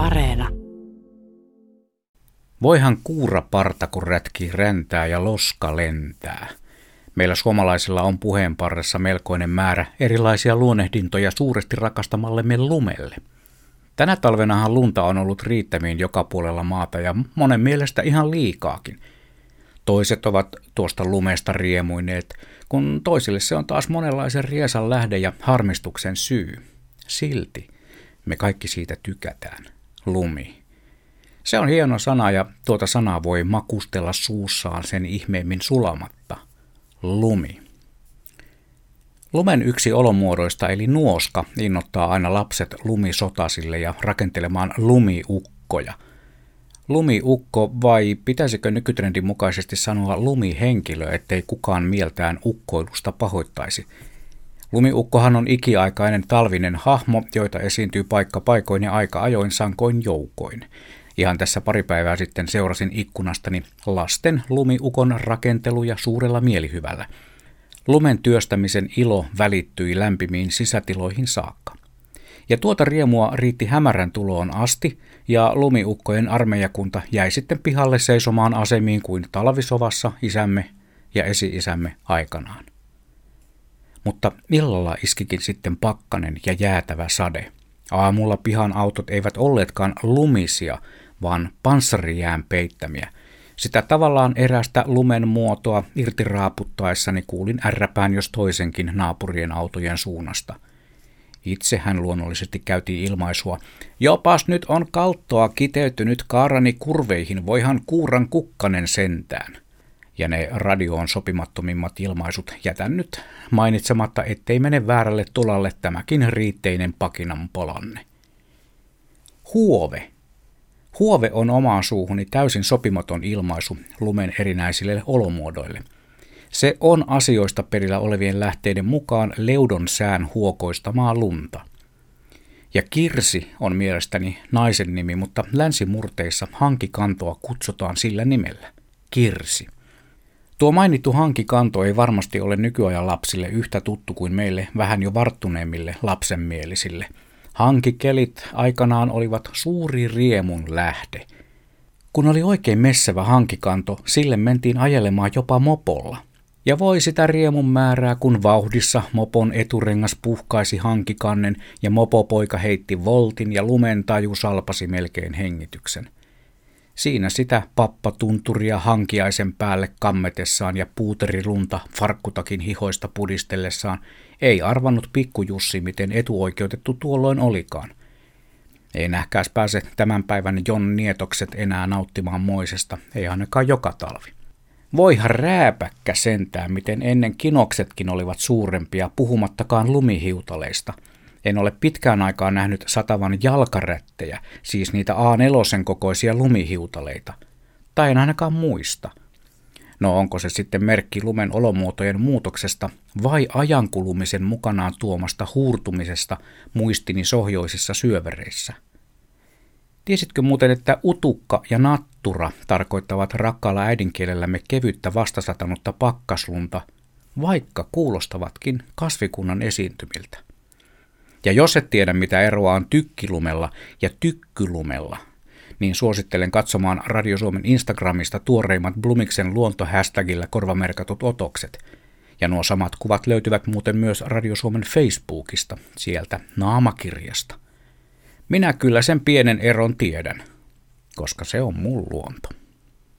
Areena. Voihan kuura parta, kun rätki räntää ja loska lentää. Meillä suomalaisilla on puheenparressa melkoinen määrä erilaisia luonehdintoja suuresti rakastamallemme lumelle. Tänä talvenahan lunta on ollut riittämiin joka puolella maata ja monen mielestä ihan liikaakin. Toiset ovat tuosta lumesta riemuineet, kun toisille se on taas monenlaisen riesan lähde ja harmistuksen syy. Silti me kaikki siitä tykätään. Lumi. Se on hieno sana ja tuota sanaa voi makustella suussaan sen ihmeemmin sulamatta. Lumi. Lumen yksi olomuodoista eli nuoska innoittaa aina lapset lumisotasille ja rakentelemaan lumiukkoja. Lumiukko vai pitäisikö nykytrendin mukaisesti sanoa lumihenkilö, ettei kukaan mieltään ukkoilusta pahoittaisi – Lumiukkohan on ikiaikainen talvinen hahmo, joita esiintyy paikka paikoin ja aika ajoin sankoin joukoin. Ihan tässä pari päivää sitten seurasin ikkunastani lasten lumiukon rakenteluja suurella mielihyvällä. Lumen työstämisen ilo välittyi lämpimiin sisätiloihin saakka. Ja tuota riemua riitti hämärän tuloon asti, ja lumiukkojen armeijakunta jäi sitten pihalle seisomaan asemiin kuin talvisovassa isämme ja esi-isämme aikanaan. Mutta illalla iskikin sitten pakkanen ja jäätävä sade. Aamulla pihan autot eivät olleetkaan lumisia, vaan panssarijään peittämiä. Sitä tavallaan erästä lumen muotoa irti raaputtaessani kuulin ärräpään jos toisenkin naapurien autojen suunnasta. Itse hän luonnollisesti käytiin ilmaisua. Jopas nyt on kalttoa kiteytynyt kaarani kurveihin, voihan kuuran kukkanen sentään ja ne radioon sopimattomimmat ilmaisut jätän nyt mainitsematta, ettei mene väärälle tulalle tämäkin riitteinen pakinan polanne. Huove. Huove on omaan suuhuni täysin sopimaton ilmaisu lumen erinäisille olomuodoille. Se on asioista perillä olevien lähteiden mukaan leudon sään huokoistamaa lunta. Ja Kirsi on mielestäni naisen nimi, mutta länsimurteissa hankikantoa kutsutaan sillä nimellä. Kirsi. Tuo mainittu hankikanto ei varmasti ole nykyajan lapsille yhtä tuttu kuin meille vähän jo varttuneemmille lapsenmielisille. Hankikelit aikanaan olivat suuri riemun lähde. Kun oli oikein messevä hankikanto, sille mentiin ajelemaan jopa mopolla. Ja voi sitä riemun määrää, kun vauhdissa mopon eturengas puhkaisi hankikannen ja mopopoika heitti voltin ja lumen taju salpasi melkein hengityksen – Siinä sitä pappatunturia hankiaisen päälle kammetessaan ja puuterilunta farkkutakin hihoista pudistellessaan ei arvannut pikkujussi, miten etuoikeutettu tuolloin olikaan. Ei nähkääs pääse tämän päivän Jon Nietokset enää nauttimaan moisesta, ei ainakaan joka talvi. Voihan rääpäkkä sentää, miten ennen kinoksetkin olivat suurempia, puhumattakaan lumihiutaleista – en ole pitkään aikaa nähnyt satavan jalkarättejä, siis niitä A4 kokoisia lumihiutaleita. Tai en ainakaan muista. No onko se sitten merkki lumen olomuotojen muutoksesta vai ajankulumisen mukanaan tuomasta huurtumisesta muistini sohjoisissa syövereissä? Tiesitkö muuten, että utukka ja nattura tarkoittavat rakkaalla äidinkielellämme kevyttä vastasatanutta pakkaslunta, vaikka kuulostavatkin kasvikunnan esiintymiltä? Ja jos et tiedä, mitä eroa on tykkilumella ja tykkylumella, niin suosittelen katsomaan Radio Suomen Instagramista tuoreimmat Blumiksen luontohästagillä korvamerkatut otokset. Ja nuo samat kuvat löytyvät muuten myös Radio Suomen Facebookista, sieltä naamakirjasta. Minä kyllä sen pienen eron tiedän, koska se on mun luonto.